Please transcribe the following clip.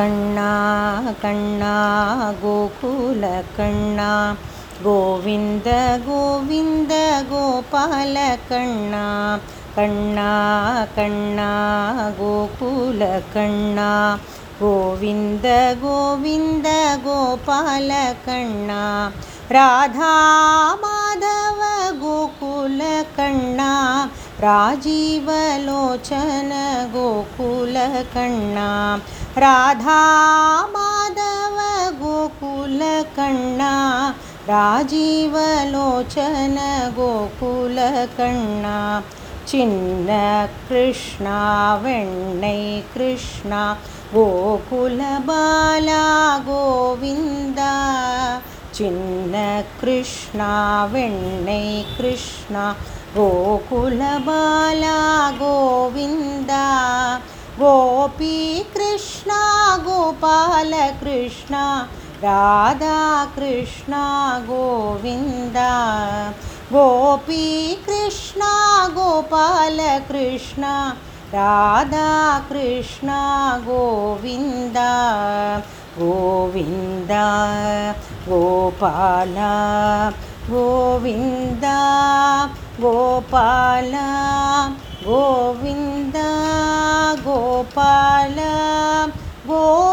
कण्णा कण्णा गोकुलकण्णा Govinda Govinda गोपालकण्णा कण्णा कण्णा गोकुलकण्णा Govinda Govinda गोपालकण्णा Radha Madhava गोकुलकण्णा Rajivlochan गोकुलकण्णा Radha Madhava गोकुलकण्णा Rajivlochan गोकुलकण्णा चिन्नकृष्णा वेण्णै Krishna. गोकुलबाला Govinda. चिन्नकृष्णा वेण्णै Krishna. गोकुलबाला Govinda गोपीकृष्णा Gopalakrishna Radhakrishna Govinda. गोपीकृष्णा Gopalakrishna Radhakrishna Govinda. Govinda Gopala Govinda Gopala Govinda Oh.